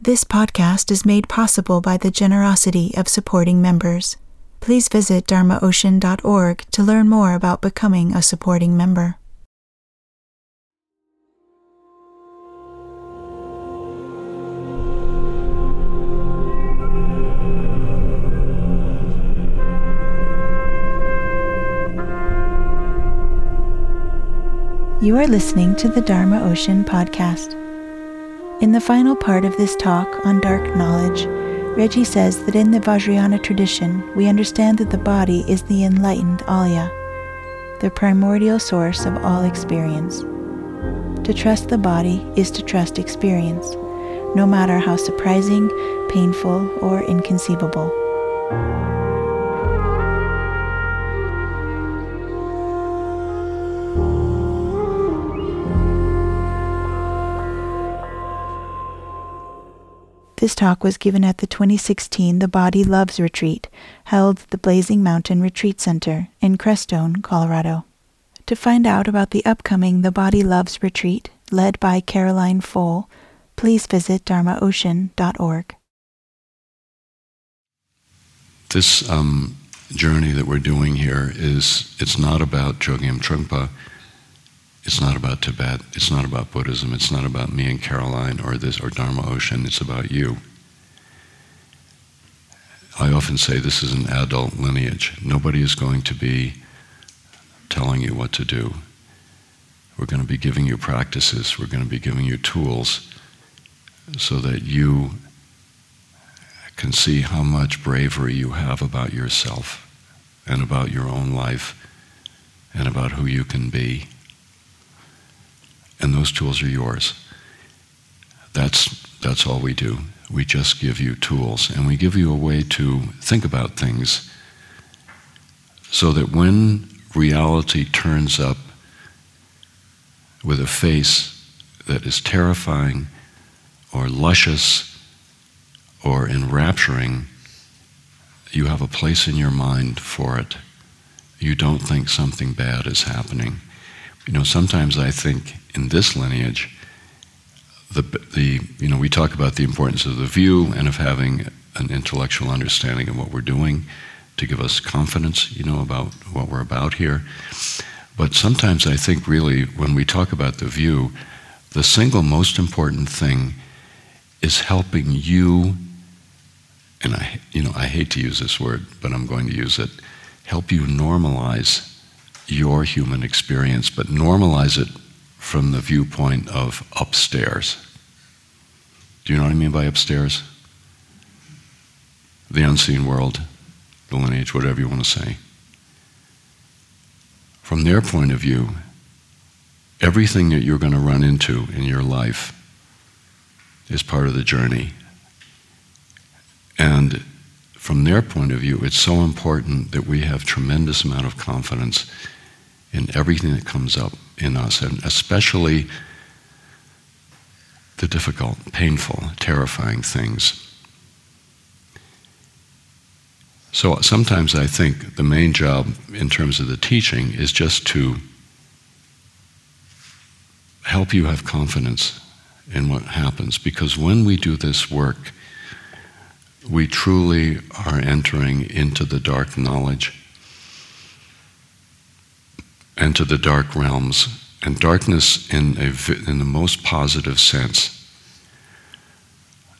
This podcast is made possible by the generosity of supporting members. Please visit dharmaocean.org to learn more about becoming a supporting member. You are listening to the Dharma Ocean podcast. In the final part of this talk on dark knowledge, Reggie says that in the Vajrayana tradition, we understand that the body is the enlightened Alaya, the primordial source of all experience. To trust the body is to trust experience, no matter how surprising, painful, or inconceivable. This talk was given at the 2016 The Body Loves Retreat, held at the Blazing Mountain Retreat Center in Crestone, Colorado. To find out about the upcoming The Body Loves Retreat, led by Caroline Pfohl, please visit dharmaocean.org. This um, journey that we're doing here is, it's not about Chogyam Trungpa, it's not about Tibet. It's not about Buddhism. It's not about me and Caroline or this or Dharma Ocean. It's about you. I often say this is an adult lineage. Nobody is going to be telling you what to do. We're going to be giving you practices. We're going to be giving you tools so that you can see how much bravery you have about yourself and about your own life and about who you can be and those tools are yours. That's, that's all we do. We just give you tools, and we give you a way to think about things so that when reality turns up with a face that is terrifying or luscious or enrapturing, you have a place in your mind for it. You don't think something bad is happening. You know, sometimes I think in this lineage, the, the, you know, we talk about the importance of the view and of having an intellectual understanding of what we're doing to give us confidence, you know, about what we're about here. But sometimes I think really when we talk about the view, the single most important thing is helping you, and I, you know, I hate to use this word, but I'm going to use it, help you normalize your human experience, but normalize it from the viewpoint of upstairs. Do you know what I mean by upstairs? The unseen world, the lineage, whatever you want to say. From their point of view, everything that you're going to run into in your life is part of the journey. And from their point of view, it's so important that we have tremendous amount of confidence in everything that comes up in us, and especially the difficult, painful, terrifying things. So sometimes I think the main job in terms of the teaching is just to help you have confidence in what happens. Because when we do this work, we truly are entering into the dark knowledge and to the dark realms. And darkness in, a, in the most positive sense.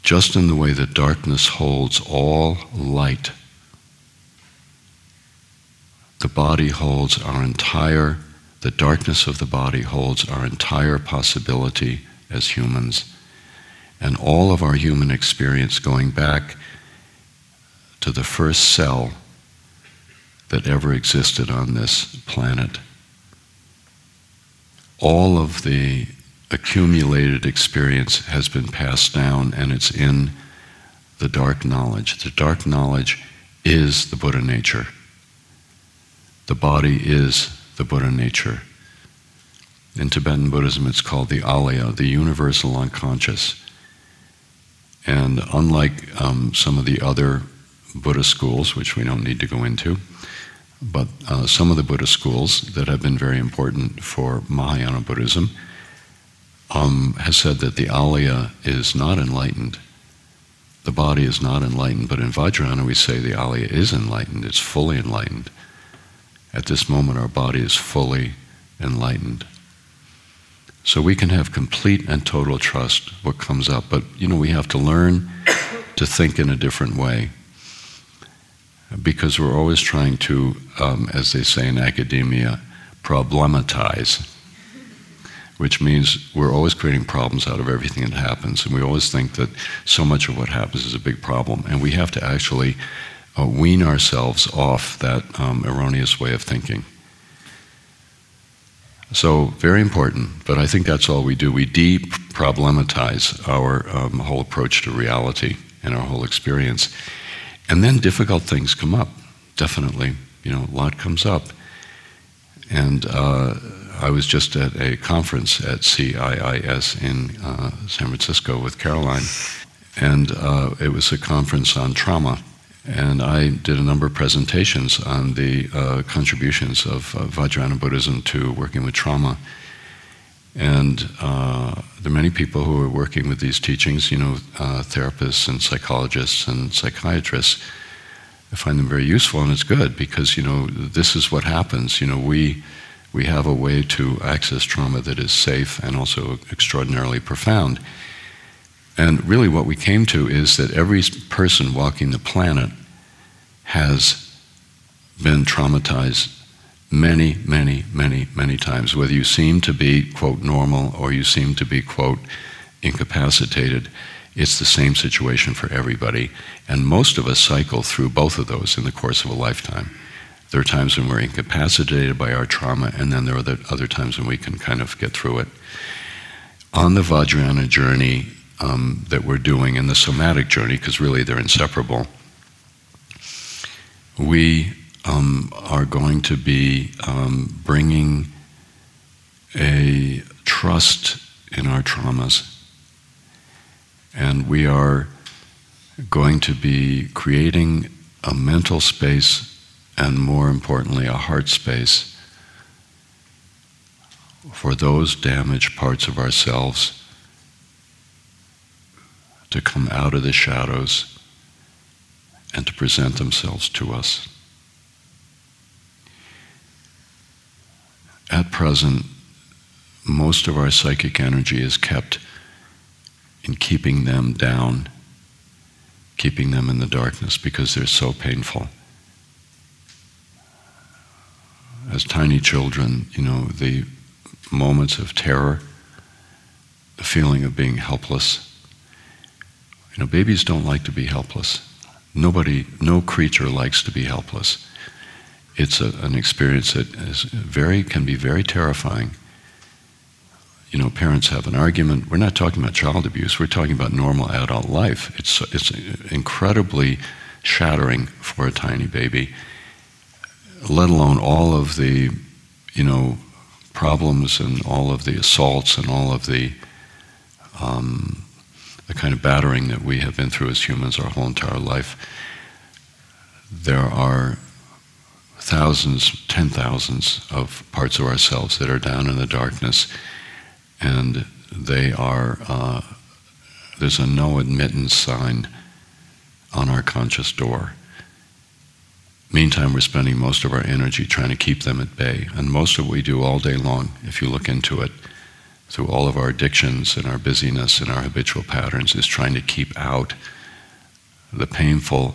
Just in the way that darkness holds all light, the body holds our entire, the darkness of the body holds our entire possibility as humans. And all of our human experience going back to the first cell that ever existed on this planet all of the accumulated experience has been passed down and it's in the dark knowledge. The dark knowledge is the Buddha nature. The body is the Buddha nature. In Tibetan Buddhism, it's called the Alaya, the universal unconscious. And unlike um, some of the other Buddhist schools, which we don't need to go into, but uh, some of the Buddhist schools that have been very important for Mahayana Buddhism um, has said that the Alaya is not enlightened, the body is not enlightened, but in Vajrayana we say the Alaya is enlightened, it's fully enlightened. At this moment, our body is fully enlightened. So we can have complete and total trust what comes up, but you know we have to learn to think in a different way because we're always trying to, um, as they say in academia, problematize which means we're always creating problems out of everything that happens. And we always think that so much of what happens is a big problem. And we have to actually uh, wean ourselves off that um, erroneous way of thinking. So, very important, but I think that's all we do. We de problematize our um, whole approach to reality and our whole experience. And then difficult things come up, definitely. You know, a lot comes up. And uh, I was just at a conference at CIIS in uh, San Francisco with Caroline, and uh, it was a conference on trauma. And I did a number of presentations on the uh, contributions of uh, Vajrayana Buddhism to working with trauma. And uh, are many people who are working with these teachings, you know, uh, therapists and psychologists and psychiatrists. I find them very useful, and it's good because, you know, this is what happens. You know, we we have a way to access trauma that is safe and also extraordinarily profound. And really, what we came to is that every person walking the planet has been traumatized many, many, many, many times. Whether you seem to be, quote, normal or you seem to be, quote, incapacitated, it's the same situation for everybody. And most of us cycle through both of those in the course of a lifetime. There are times when we're incapacitated by our trauma, and then there are other times when we can kind of get through it. On the Vajrayana journey um, that we're doing, and the somatic journey, because really they're inseparable, we um, are going to be um, bringing a trust in our traumas. And we are going to be creating a mental space and more importantly, a heart space for those damaged parts of ourselves to come out of the shadows and to present themselves to us. At present, most of our psychic energy is kept in keeping them down, keeping them in the darkness because they're so painful. as tiny children, you know, the moments of terror, the feeling of being helpless. You know, babies don't like to be helpless. Nobody, no creature likes to be helpless. It's a, an experience that is very, can be very terrifying. You know, parents have an argument. We're not talking about child abuse. We're talking about normal adult life. It's, it's incredibly shattering for a tiny baby let alone all of the, you know, problems and all of the assaults and all of the um, the kind of battering that we have been through as humans our whole entire life. There are thousands, ten thousands of parts of ourselves that are down in the darkness, and they are. Uh, there's a no admittance sign on our conscious door. Meantime, we're spending most of our energy trying to keep them at bay. And most of what we do all day long, if you look into it, through all of our addictions and our busyness and our habitual patterns, is trying to keep out the painful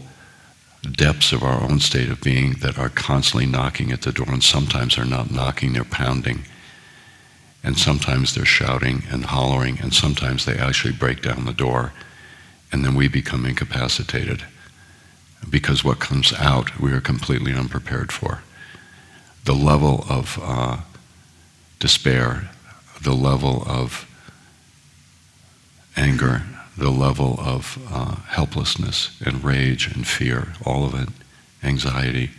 depths of our own state of being that are constantly knocking at the door. And sometimes they're not knocking, they're pounding. And sometimes they're shouting and hollering. And sometimes they actually break down the door. And then we become incapacitated because what comes out we are completely unprepared for. The level of uh, despair, the level of anger, the level of uh, helplessness and rage and fear, all of it, anxiety.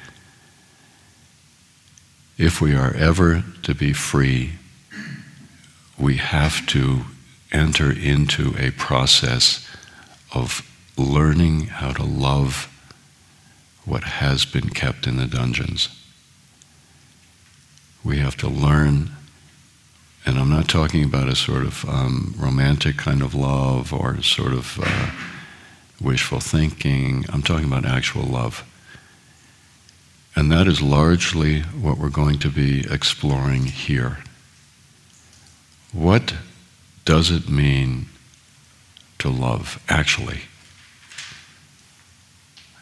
If we are ever to be free, we have to enter into a process of learning how to love what has been kept in the dungeons. We have to learn, and I'm not talking about a sort of um, romantic kind of love or sort of uh, wishful thinking. I'm talking about actual love. And that is largely what we're going to be exploring here. What does it mean to love, actually?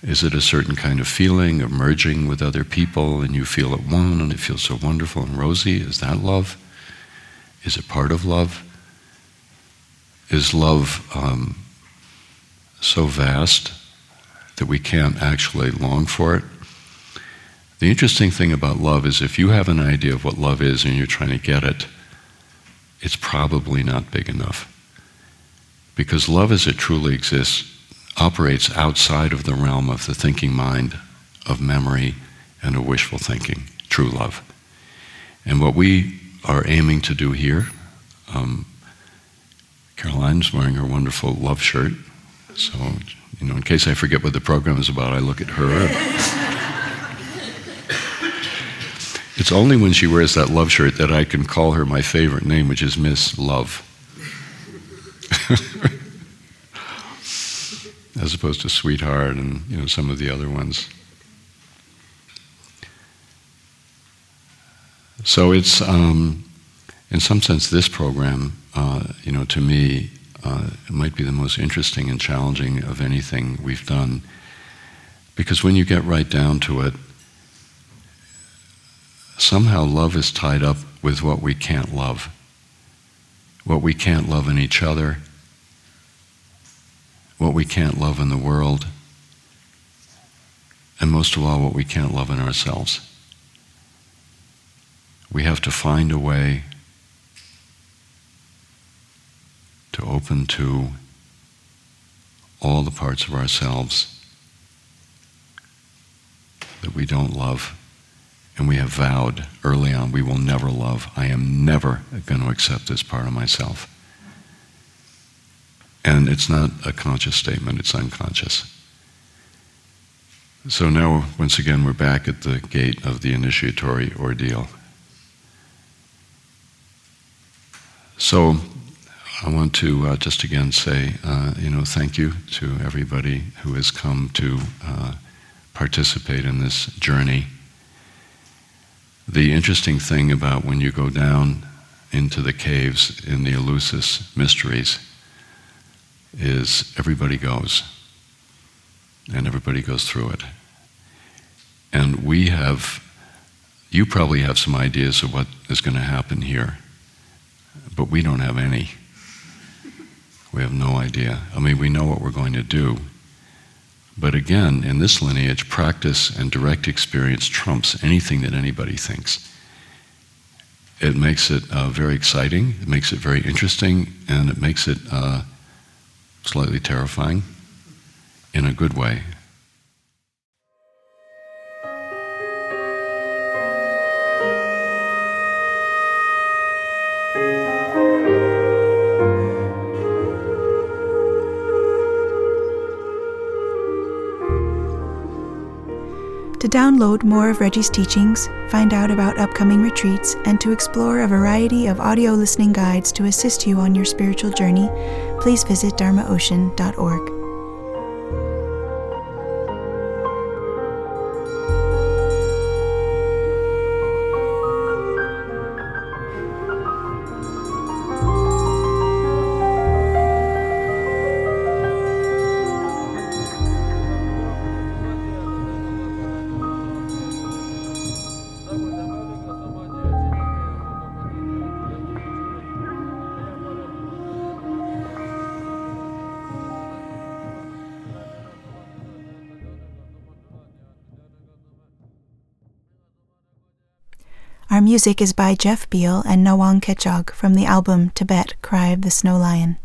Is it a certain kind of feeling of merging with other people and you feel at one and it feels so wonderful and rosy? Is that love? Is it part of love? Is love um, so vast that we can't actually long for it? The interesting thing about love is if you have an idea of what love is and you're trying to get it, it's probably not big enough. Because love as it truly exists operates outside of the realm of the thinking mind, of memory, and of wishful thinking, true love. And what we are aiming to do here, um, Caroline's wearing her wonderful love shirt. So, you know, in case I forget what the program is about, I look at her. It's only when she wears that love shirt that I can call her my favorite name, which is Miss Love. As opposed to Sweetheart and you know some of the other ones. So it's, um, in some sense, this program, uh, you know, to me, uh, might be the most interesting and challenging of anything we've done, because when you get right down to it, somehow love is tied up with what we can't love. What we can't love in each other, what we can't love in the world, and most of all, what we can't love in ourselves. We have to find a way to open to all the parts of ourselves that we don't love. And we have vowed early on we will never love. I am never going to accept this part of myself. And it's not a conscious statement, it's unconscious. So now, once again, we're back at the gate of the initiatory ordeal. So I want to uh, just again say, uh, you know, thank you to everybody who has come to uh, participate in this journey. The interesting thing about when you go down into the caves in the Eleusis mysteries is everybody goes, and everybody goes through it. And we have, you probably have some ideas of what is going to happen here, but we don't have any. We have no idea. I mean, we know what we're going to do, but again, in this lineage, practice and direct experience trumps anything that anybody thinks. It makes it uh, very exciting, it makes it very interesting, and it makes it uh, slightly terrifying in a good way. To download more of Reggie's teachings, find out about upcoming retreats, and to explore a variety of audio listening guides to assist you on your spiritual journey, please visit dharmaocean.org. Music is by Jeff Beal and Nawang Khechog from the album Tibet Cry of the Snow Lion.